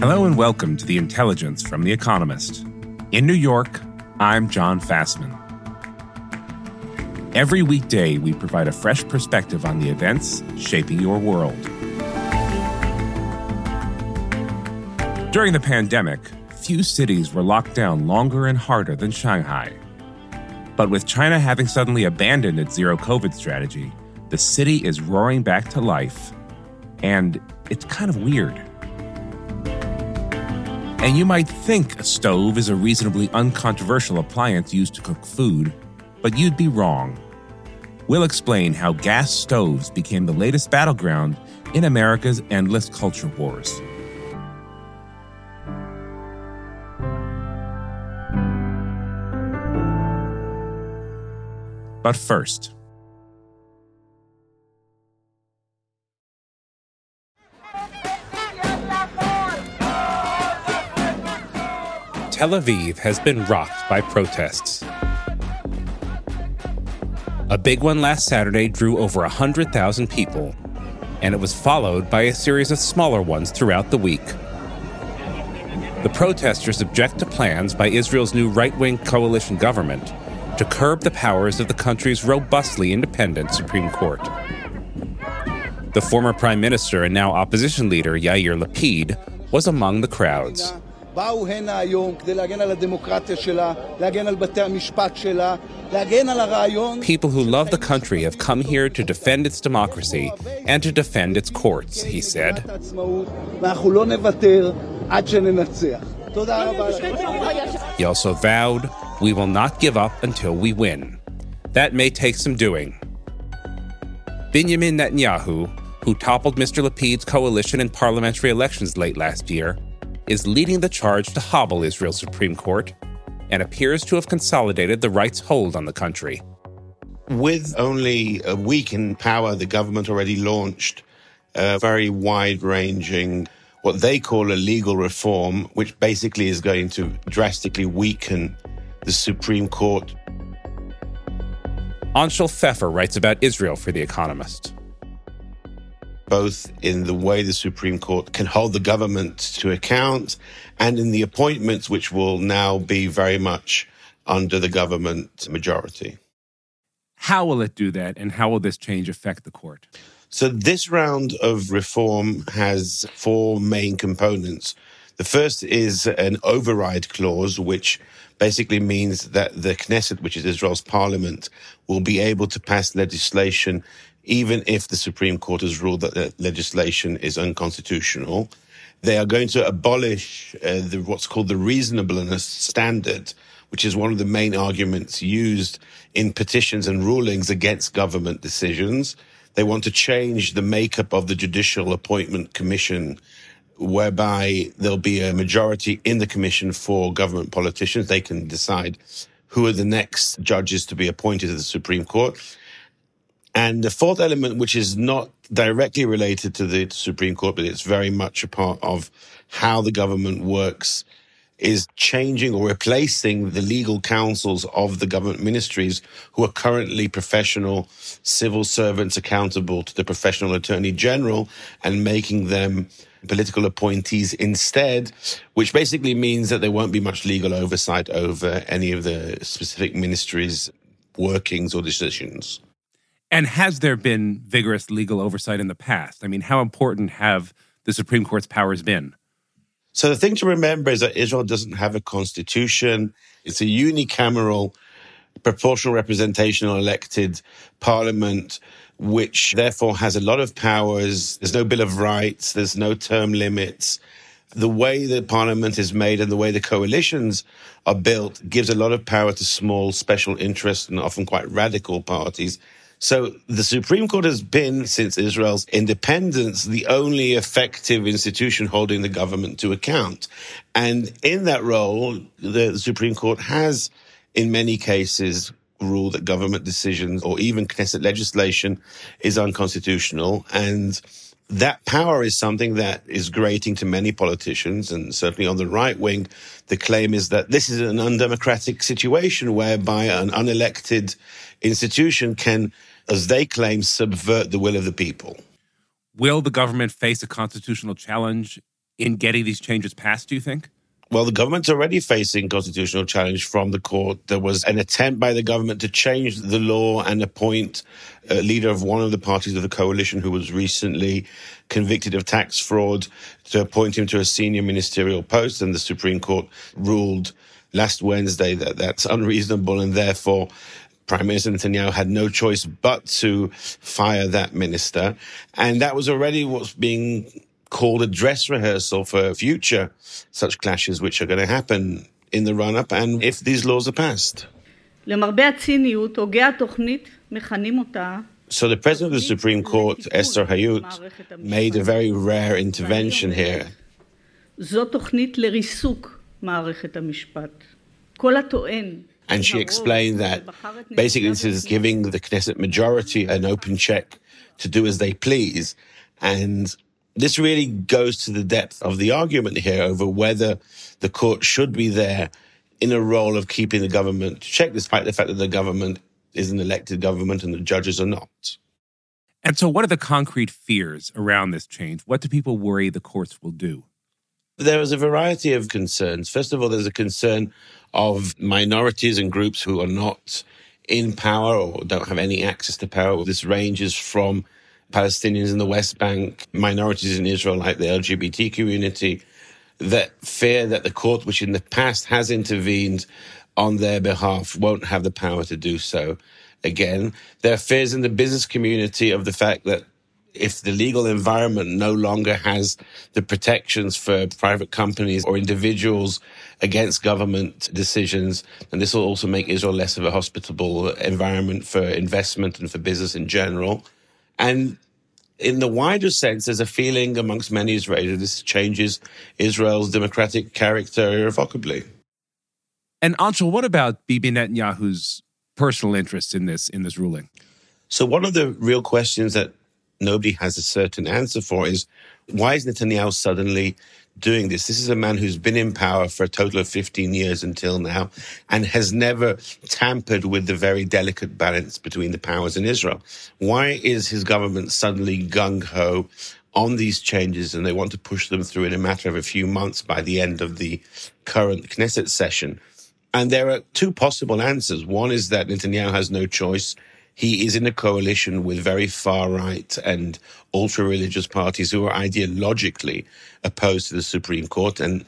Hello and welcome to The Intelligence from The Economist. In New York, I'm John Fasman. Every weekday, we provide a fresh perspective on the events shaping your world. During the pandemic, few cities were locked down longer and harder than Shanghai. But with China having suddenly abandoned its zero COVID strategy, the city is roaring back to life. And it's kind of weird. And you might think a stove is a reasonably uncontroversial appliance used to cook food, but you'd be wrong. We'll explain how gas stoves became the latest battleground in America's endless culture wars. But first, Tel Aviv has been rocked by protests. A big one last Saturday drew over 100,000 people, and it was followed by a series of smaller ones throughout the week. The protesters object to plans by Israel's new right wing coalition government to curb the powers of the country's robustly independent Supreme Court. The former prime minister and now opposition leader Yair Lapid was among the crowds. באו הנה היום כדי להגן על הדמוקרטיה שלה, להגן על בתי המשפט שלה, להגן על הרעיון... People who love the country have come here to defend its democracy and to defend its courts, he said. ואנחנו לא נוותר עד שננצח. תודה רבה He also vowed, we will not give up until we win. That may take some doing. Benjamin Netanyahu, who toppled Mr. Lapid's coalition in parliamentary elections late last year, is leading the charge to hobble Israel's Supreme Court and appears to have consolidated the right's hold on the country. With only a week in power, the government already launched a very wide ranging, what they call a legal reform, which basically is going to drastically weaken the Supreme Court. Anshel Pfeffer writes about Israel for The Economist both in the way the Supreme Court can hold the government to account and in the appointments, which will now be very much under the government majority. How will it do that, and how will this change affect the court? So, this round of reform has four main components. The first is an override clause, which basically means that the Knesset, which is Israel's parliament, will be able to pass legislation even if the Supreme Court has ruled that the legislation is unconstitutional. They are going to abolish uh, the, what's called the reasonableness standard, which is one of the main arguments used in petitions and rulings against government decisions. They want to change the makeup of the Judicial Appointment Commission, whereby there'll be a majority in the commission for government politicians. They can decide who are the next judges to be appointed to the Supreme Court. And the fourth element, which is not directly related to the Supreme Court, but it's very much a part of how the government works, is changing or replacing the legal counsels of the government ministries who are currently professional civil servants accountable to the professional attorney general and making them political appointees instead, which basically means that there won't be much legal oversight over any of the specific ministries' workings or decisions. And has there been vigorous legal oversight in the past? I mean, how important have the Supreme Court's powers been? So the thing to remember is that Israel doesn't have a constitution. It's a unicameral, proportional representational elected parliament, which therefore has a lot of powers. There's no Bill of Rights. There's no term limits. The way the parliament is made and the way the coalitions are built gives a lot of power to small special interests and often quite radical parties So the Supreme Court has been, since Israel's independence, the only effective institution holding the government to account. And in that role, the Supreme Court has, in many cases, ruled that government decisions or even Knesset legislation is unconstitutional. And that power is something that is grating to many politicians, and certainly on the right wing, the claim is that this is an undemocratic situation whereby an unelected institution can, as they claim, subvert the will of the people. Will the government face a constitutional challenge in getting these changes passed, do you think? Well, the government's already facing constitutional challenge from the court. There was an attempt by the government to change the law and appoint a leader of one of the parties of the coalition who was recently convicted of tax fraud to appoint him to a senior ministerial post. And the Supreme Court ruled last Wednesday that that's unreasonable and therefore Prime Minister Netanyahu had no choice but to fire that minister. And that was already what's being called a dress rehearsal for future such clashes which are going to happen in the run up and if these laws are passed. So the President of the Supreme Court, Esther Hayut, made a very rare intervention here. And she explained that basically this is giving the Knesset majority an open check to do as they please. And this really goes to the depth of the argument here over whether the court should be there in a role of keeping the government check, despite the fact that the government is an elected government and the judges are not. And so, what are the concrete fears around this change? What do people worry the courts will do? There is a variety of concerns. First of all, there's a concern of minorities and groups who are not in power or don't have any access to power. This ranges from Palestinians in the West Bank, minorities in Israel like the LGBT community, that fear that the court, which in the past has intervened on their behalf, won't have the power to do so again. There are fears in the business community of the fact that if the legal environment no longer has the protections for private companies or individuals against government decisions, then this will also make Israel less of a hospitable environment for investment and for business in general. And in the wider sense, there's a feeling amongst many Israelis that this changes Israel's democratic character irrevocably. And Anshel, what about Bibi Netanyahu's personal interest in this in this ruling? So one of the real questions that nobody has a certain answer for is why is Netanyahu suddenly doing this. This is a man who's been in power for a total of 15 years until now and has never tampered with the very delicate balance between the powers in Israel. Why is his government suddenly gung ho on these changes and they want to push them through in a matter of a few months by the end of the current Knesset session? And there are two possible answers. One is that Netanyahu has no choice he is in a coalition with very far right and ultra religious parties who are ideologically opposed to the Supreme Court. And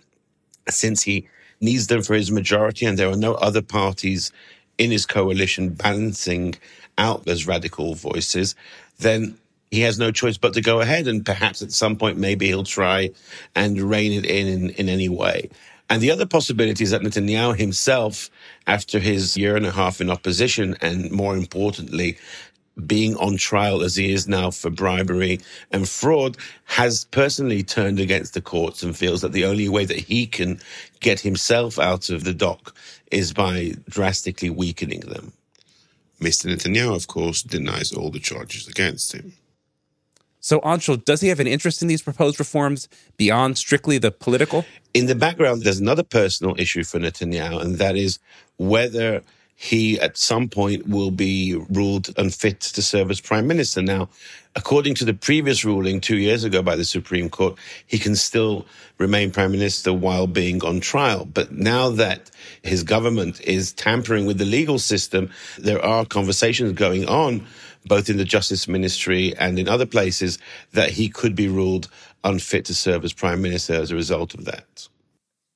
since he needs them for his majority and there are no other parties in his coalition balancing out those radical voices, then he has no choice but to go ahead and perhaps at some point maybe he'll try and rein it in in, in any way. And the other possibility is that Netanyahu himself, after his year and a half in opposition, and more importantly, being on trial as he is now for bribery and fraud, has personally turned against the courts and feels that the only way that he can get himself out of the dock is by drastically weakening them. Mr. Netanyahu, of course, denies all the charges against him. So, Anshel, does he have an interest in these proposed reforms beyond strictly the political? In the background, there's another personal issue for Netanyahu, and that is whether he at some point will be ruled unfit to serve as prime minister. Now, according to the previous ruling two years ago by the Supreme Court, he can still remain prime minister while being on trial. But now that his government is tampering with the legal system, there are conversations going on both in the Justice Ministry and in other places, that he could be ruled unfit to serve as Prime Minister as a result of that.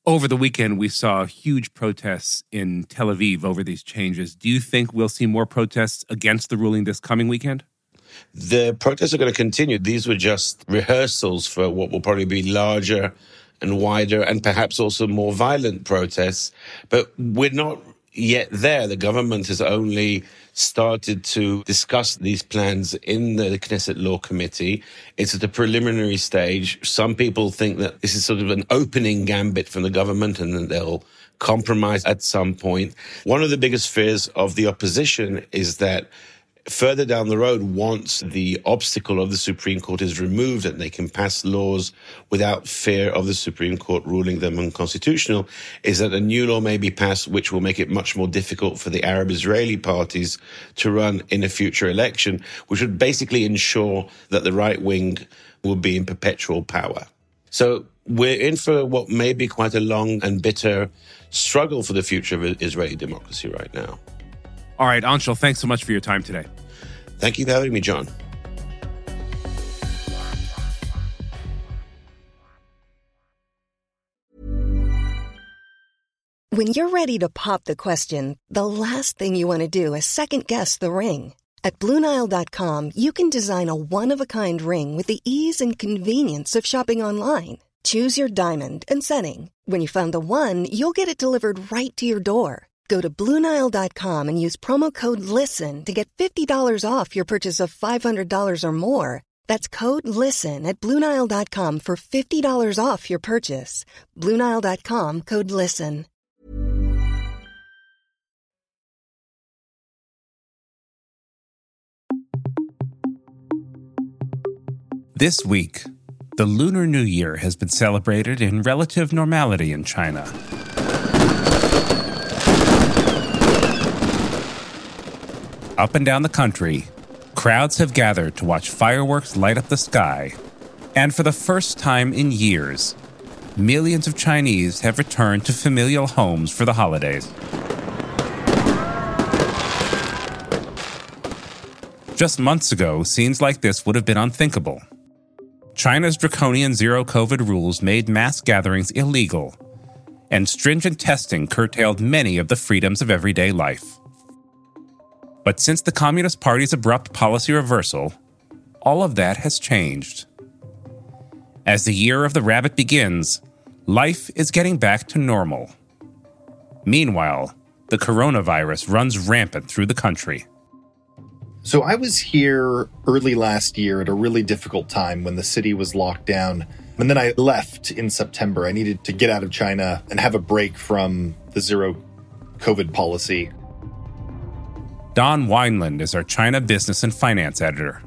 Over the weekend, we saw huge protests in Tel Aviv over these changes. Do you think we'll see more protests against the ruling this coming weekend? The protests are going to continue. These were just rehearsals for what will probably be larger and wider and perhaps also more violent protests. But we're not yet there. The government has only started to discuss these plans in the Knesset Law Committee. It's at a preliminary stage. Some people think that this is sort of an opening gambit from the government and that they'll compromise at some point. One of the biggest fears of the opposition is that further down the road, once the obstacle of the Supreme Court is removed and they can pass laws without fear of the Supreme Court ruling them unconstitutional, is that a new law may be passed which will make it much more difficult for the Arab Israeli parties to run in a future election, which would basically ensure that the right wing will be in perpetual power. So we're in for what may be quite a long and bitter struggle for the future of Israeli democracy right now. All right, Anshel, thanks so much for your time today. Thank you for having me, John. When you're ready to pop the question, the last thing you want to do is second guess the ring. At Bluenile.com, you can design a one of a kind ring with the ease and convenience of shopping online. Choose your diamond and setting. When you find the one, you'll get it delivered right to your door. Go to Bluenile.com and use promo code LISTEN to get $50 off your purchase of $500 or more. That's code LISTEN at Bluenile.com for $50 off your purchase. Bluenile.com code LISTEN. This week, the Lunar New Year has been celebrated in relative normality in China. Up and down the country, crowds have gathered to watch fireworks light up the sky. And for the first time in years, millions of Chinese have returned to familial homes for the holidays. Just months ago, scenes like this would have been unthinkable. China's draconian zero COVID rules made mass gatherings illegal, and stringent testing curtailed many of the freedoms of everyday life. But since the Communist Party's abrupt policy reversal, all of that has changed. As the year of the rabbit begins, life is getting back to normal. Meanwhile, the coronavirus runs rampant through the country. So I was here early last year at a really difficult time when the city was locked down. And then I left in September. I needed to get out of China and have a break from the zero COVID policy. Don Weinland is our China business and finance editor.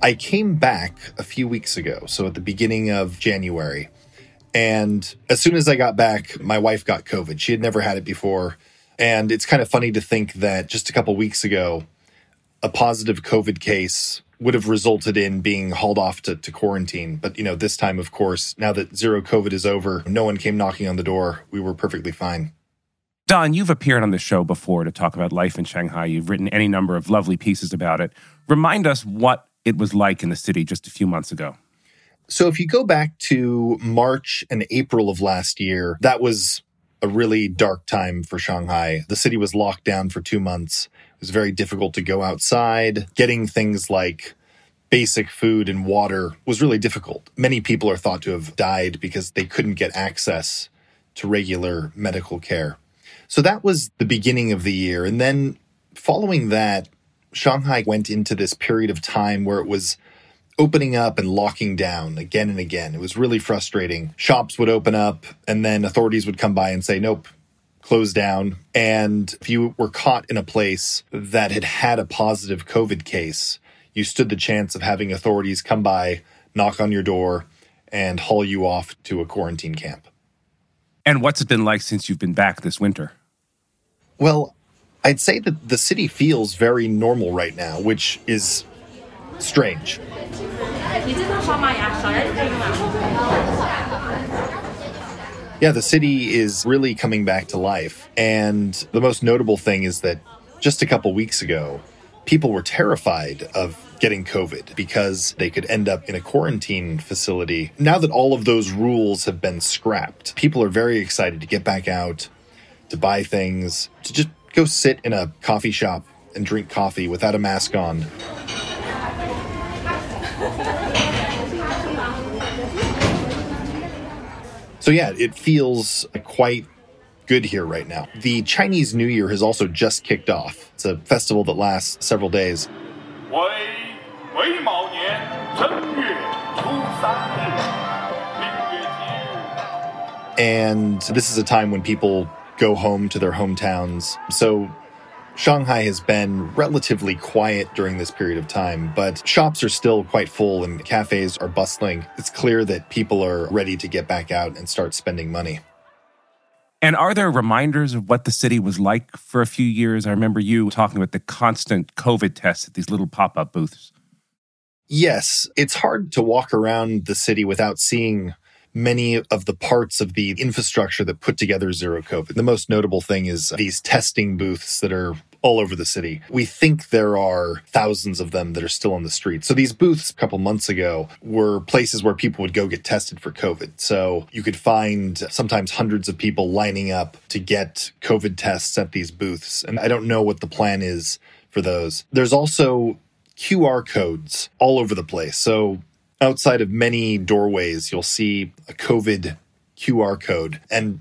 I came back a few weeks ago, so at the beginning of January. And as soon as I got back, my wife got COVID. She had never had it before. And it's kind of funny to think that just a couple weeks ago, a positive COVID case would have resulted in being hauled off to, to quarantine. But, you know, this time, of course, now that zero COVID is over, no one came knocking on the door. We were perfectly fine. Don, you've appeared on the show before to talk about life in Shanghai. You've written any number of lovely pieces about it. Remind us what it was like in the city just a few months ago. So, if you go back to March and April of last year, that was a really dark time for Shanghai. The city was locked down for two months It was very difficult to go outside. Getting things like basic food and water was really difficult. Many people are thought to have died because they couldn't get access to regular medical care. So that was the beginning of the year. And then following that, Shanghai went into this period of time where it was opening up and locking down again and again. It was really frustrating. Shops would open up and then authorities would come by and say, nope, closed down. And if you were caught in a place that had had a positive COVID case, you stood the chance of having authorities come by, knock on your door, and haul you off to a quarantine camp. And what's it been like since you've been back this winter? Well, I'd say that the city feels very normal right now, which is strange. Yeah, the city is really coming back to life. And the most notable thing is that just a couple weeks ago, people were terrified of getting COVID because they could end up in a quarantine facility. Now that all of those rules have been scrapped, people are very excited to get back out, to buy things, to just go sit in a coffee shop and drink coffee without a mask on. So yeah, it feels uh, quite good here right now. The Chinese New Year has also just kicked off. It's a festival that lasts several days. And this is a time when people go home to their hometowns. So Shanghai has been relatively quiet during this period of time, but shops are still quite full and cafes are bustling. It's clear that people are ready to get back out and start spending money. And are there reminders of what the city was like for a few years? I remember you talking about the constant COVID tests at these little pop up booths. Yes, it's hard to walk around the city without seeing many of the parts of the infrastructure that put together zero COVID. The most notable thing is these testing booths that are all over the city. We think there are thousands of them that are still on the street. So these booths a couple months ago were places where people would go get tested for COVID. So you could find sometimes hundreds of people lining up to get COVID tests at these booths. And I don't know what the plan is for those. There's also QR codes all over the place. So outside of many doorways, you'll see a COVID QR code. And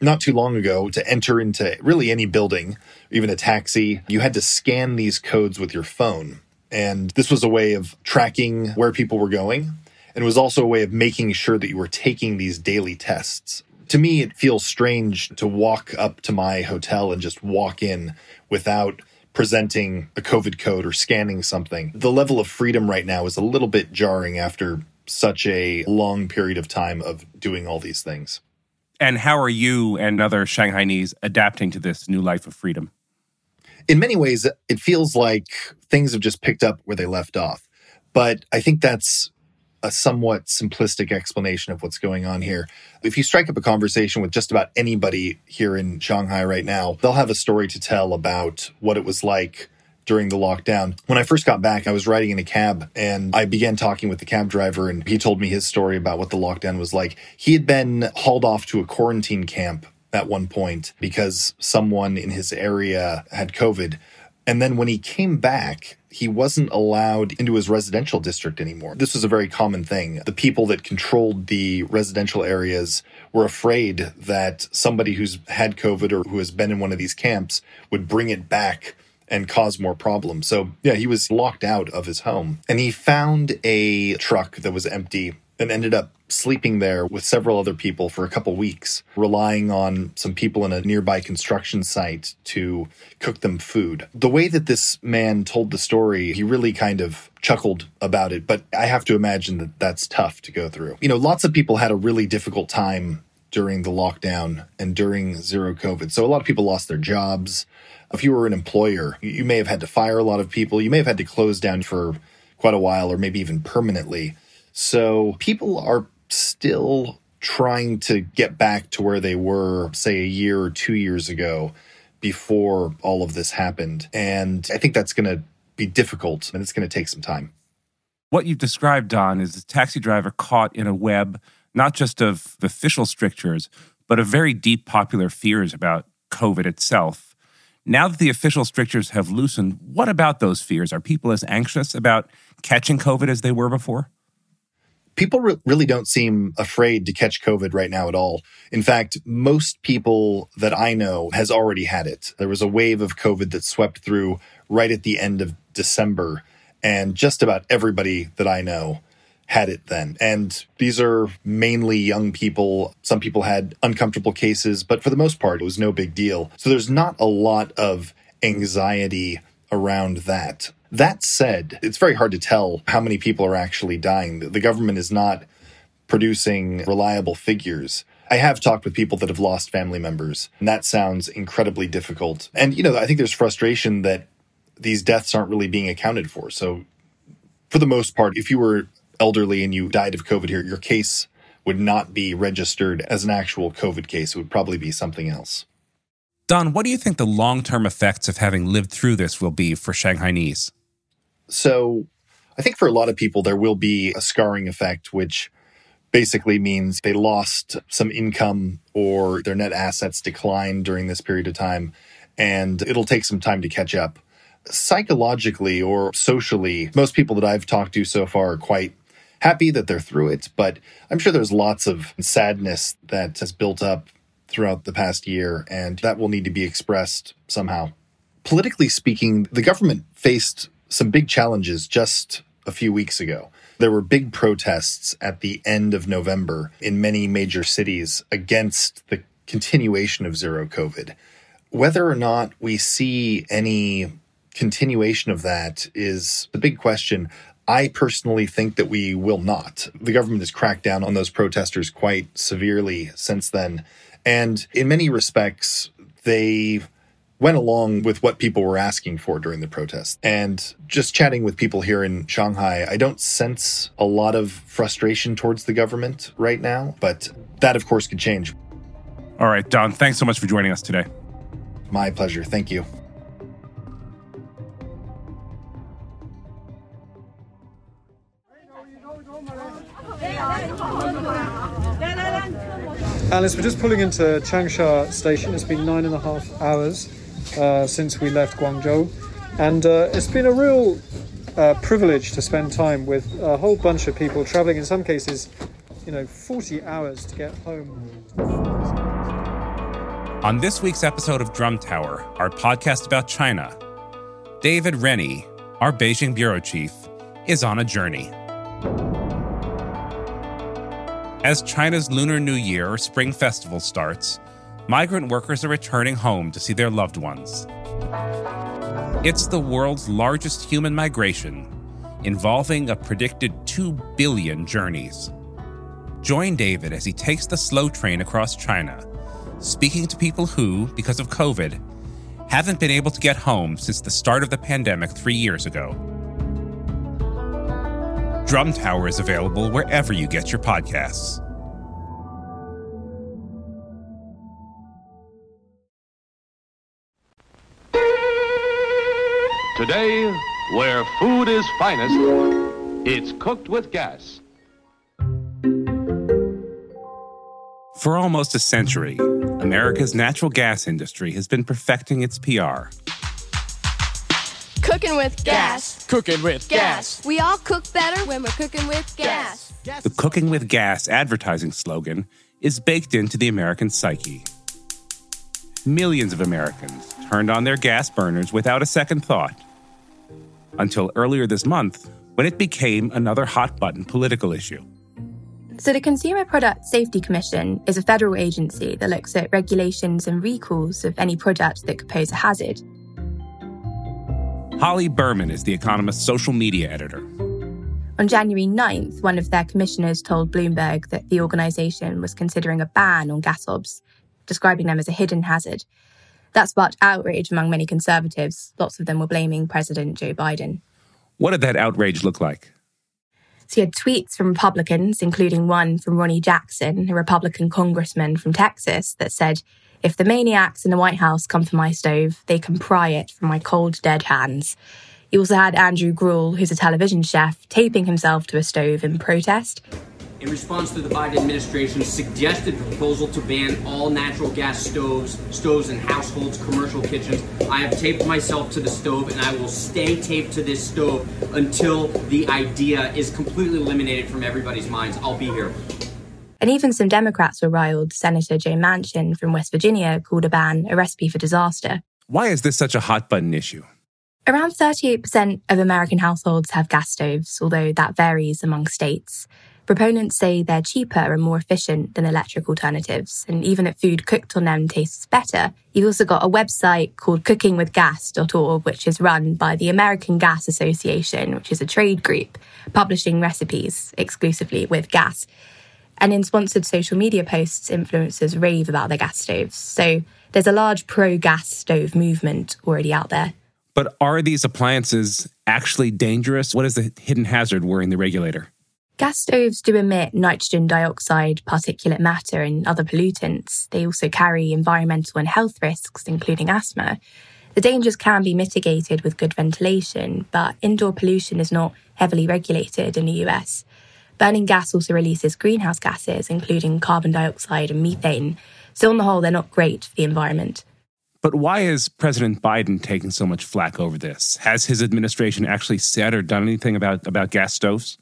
not too long ago, to enter into really any building, even a taxi, you had to scan these codes with your phone. And this was a way of tracking where people were going. And was also a way of making sure that you were taking these daily tests. To me, it feels strange to walk up to my hotel and just walk in without presenting a COVID code or scanning something. The level of freedom right now is a little bit jarring after such a long period of time of doing all these things. And how are you and other Shanghainese adapting to this new life of freedom? In many ways, it feels like things have just picked up where they left off. But I think that's a somewhat simplistic explanation of what's going on here. If you strike up a conversation with just about anybody here in Shanghai right now, they'll have a story to tell about what it was like during the lockdown. When I first got back, I was riding in a cab and I began talking with the cab driver and he told me his story about what the lockdown was like. He had been hauled off to a quarantine camp at one point because someone in his area had COVID. And then when he came back, he wasn't allowed into his residential district anymore. This was a very common thing. The people that controlled the residential areas were afraid that somebody who's had COVID or who has been in one of these camps would bring it back and cause more problems. So, yeah, he was locked out of his home. And he found a truck that was empty and ended up sleeping there with several other people for a couple weeks, relying on some people in a nearby construction site to cook them food. The way that this man told the story, he really kind of chuckled about it, but I have to imagine that that's tough to go through. You know, lots of people had a really difficult time during the lockdown and during zero COVID. So a lot of people lost their jobs. If you were an employer, you may have had to fire a lot of people. You may have had to close down for quite a while or maybe even permanently. So people are still trying to get back to where they were, say, a year or two years ago before all of this happened. And I think that's going to be difficult and it's going to take some time. What you've described, Don, is a taxi driver caught in a web, not just of official strictures, but of very deep popular fears about COVID itself. Now that the official strictures have loosened, what about those fears? Are people as anxious about catching COVID as they were before? People re- really don't seem afraid to catch COVID right now at all. In fact, most people that I know has already had it. There was a wave of COVID that swept through right at the end of December, and just about everybody that I know had it then. And these are mainly young people. Some people had uncomfortable cases, but for the most part, it was no big deal. So there's not a lot of anxiety around that. That said, it's very hard to tell how many people are actually dying. The government is not producing reliable figures. I have talked with people that have lost family members, and that sounds incredibly difficult. And, you know, I think there's frustration that these deaths aren't really being accounted for. So, for the most part, if you were elderly and you died of COVID here, your case would not be registered as an actual COVID case. It would probably be something else. Don, what do you think the long term effects of having lived through this will be for Shanghainese? So I think for a lot of people, there will be a scarring effect, which basically means they lost some income or their net assets declined during this period of time, and it'll take some time to catch up. Psychologically or socially, most people that I've talked to so far are quite happy that they're through it, but I'm sure there's lots of sadness that has built up throughout the past year, and that will need to be expressed somehow. Politically speaking, the government faced some big challenges just a few weeks ago. There were big protests at the end of November in many major cities against the continuation of zero COVID. Whether or not we see any continuation of that is the big question. I personally think that we will not. The government has cracked down on those protesters quite severely since then. And in many respects, they went along with what people were asking for during the protest. And just chatting with people here in Shanghai, I don't sense a lot of frustration towards the government right now, but that, of course, could change. All right, Don, thanks so much for joining us today. My pleasure. Thank you. Alice, we're just pulling into Changsha station. It's been nine and a half hours uh, since we left Guangzhou, and uh, it's been a real uh, privilege to spend time with a whole bunch of people traveling. In some cases, you know, 40 hours to get home. On this week's episode of Drum Tower, our podcast about China, David Rennie, our Beijing bureau chief, is on a journey. As China's Lunar New Year or Spring Festival starts, migrant workers are returning home to see their loved ones. It's the world's largest human migration, involving a predicted 2 billion journeys. Join David as he takes the slow train across China, speaking to people who, because of COVID, haven't been able to get home since the start of the pandemic three years ago. Drum Tower is available wherever you get your podcasts. Today, where food is finest, it's cooked with gas. For almost a century, America's natural gas industry has been perfecting its PR. Cooking with gas. Cooking with gas. We all cook better when we're cooking with gas. The Cooking with Gas advertising slogan is baked into the American psyche. Millions of Americans turned on their gas burners without a second thought. Until earlier this month, when it became another hot button political issue. So, the Consumer Product Safety Commission is a federal agency that looks at regulations and recalls of any product that could pose a hazard. Holly Berman is The Economist's social media editor. On January 9th, one of their commissioners told Bloomberg that the organisation was considering a ban on gas hobs, describing them as a hidden hazard. That sparked outrage among many conservatives. Lots of them were blaming President Joe Biden. What did that outrage look like? So you had tweets from Republicans, including one from Ronny Jackson, a Republican congressman from Texas, that said, If the maniacs in the White House come for my stove, they can pry it from my cold, dead hands. You also had Andrew Gruel, who's a television chef, taping himself to a stove in protest. In response to the Biden administration's suggested proposal to ban all natural gas stoves, stoves in households, commercial kitchens, I have taped myself to the stove and I will stay taped to this stove until the idea is completely eliminated from everybody's minds. I'll be here. And even some Democrats were riled. Senator Joe Manchin from West Virginia called a ban a recipe for disaster. Why is this such a hot button issue? Around 38% of American households have gas stoves, although that varies among states. Proponents say they're cheaper and more efficient than electric alternatives, and even that food cooked on them tastes better. You've also got a website called cookingwithgas.org, which is run by the American Gas Association, which is a trade group publishing recipes exclusively with gas. And in sponsored social media posts, influencers rave about their gas stoves. So there's a large pro gas stove movement already out there. But are these appliances actually dangerous? What is the hidden hazard worrying the regulator? Gas stoves do emit nitrogen dioxide, particulate matter, and other pollutants. They also carry environmental and health risks, including asthma. The dangers can be mitigated with good ventilation, but indoor pollution is not heavily regulated in the US. Burning gas also releases greenhouse gases, including carbon dioxide and methane. So, on the whole, they're not great for the environment. But why is President Biden taking so much flack over this? Has his administration actually said or done anything about, about gas stoves?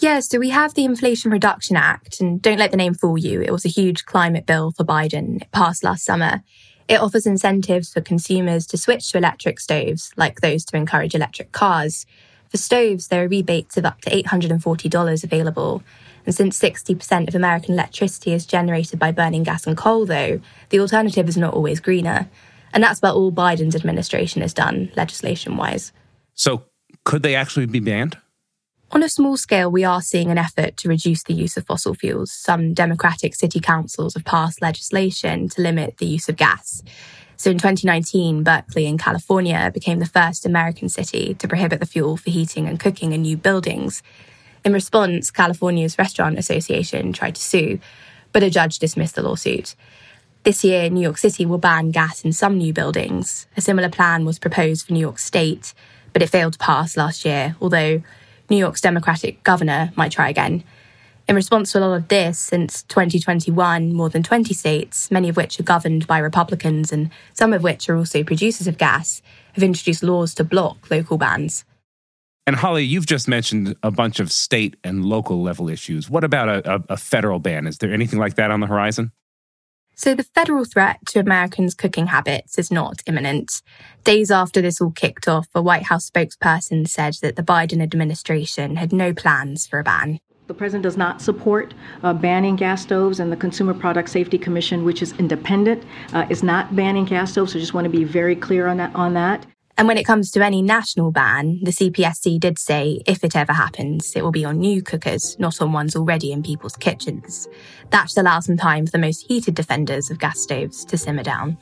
Yeah, so we have the Inflation Reduction Act, and don't let the name fool you. It was a huge climate bill for Biden. It passed last summer. It offers incentives for consumers to switch to electric stoves, like those to encourage electric cars. For stoves, there are rebates of up to $840 available. And since 60% of American electricity is generated by burning gas and coal, though, the alternative is not always greener. And that's about all Biden's administration has done, legislation wise. So, could they actually be banned? On a small scale, we are seeing an effort to reduce the use of fossil fuels. Some Democratic city councils have passed legislation to limit the use of gas. So in 2019, Berkeley in California became the first American city to prohibit the fuel for heating and cooking in new buildings. In response, California's Restaurant Association tried to sue, but a judge dismissed the lawsuit. This year, New York City will ban gas in some new buildings. A similar plan was proposed for New York State, but it failed to pass last year, although New York's Democratic governor might try again. In response to a lot of this, since 2021, more than 20 states, many of which are governed by Republicans and some of which are also producers of gas, have introduced laws to block local bans. And Holly, you've just mentioned a bunch of state and local level issues. What about a, a, a federal ban? Is there anything like that on the horizon? So the federal threat to Americans' cooking habits is not imminent. Days after this all kicked off, a White House spokesperson said that the Biden administration had no plans for a ban. The president does not support uh, banning gas stoves, and the Consumer Product Safety Commission, which is independent, uh, is not banning gas stoves. So, I just want to be very clear on that. On that. And when it comes to any national ban, the CPSC did say if it ever happens, it will be on new cookers, not on ones already in people's kitchens. That should allow some time for the most heated defenders of gas stoves to simmer down.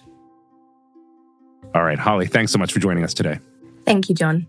All right, Holly, thanks so much for joining us today. Thank you, John.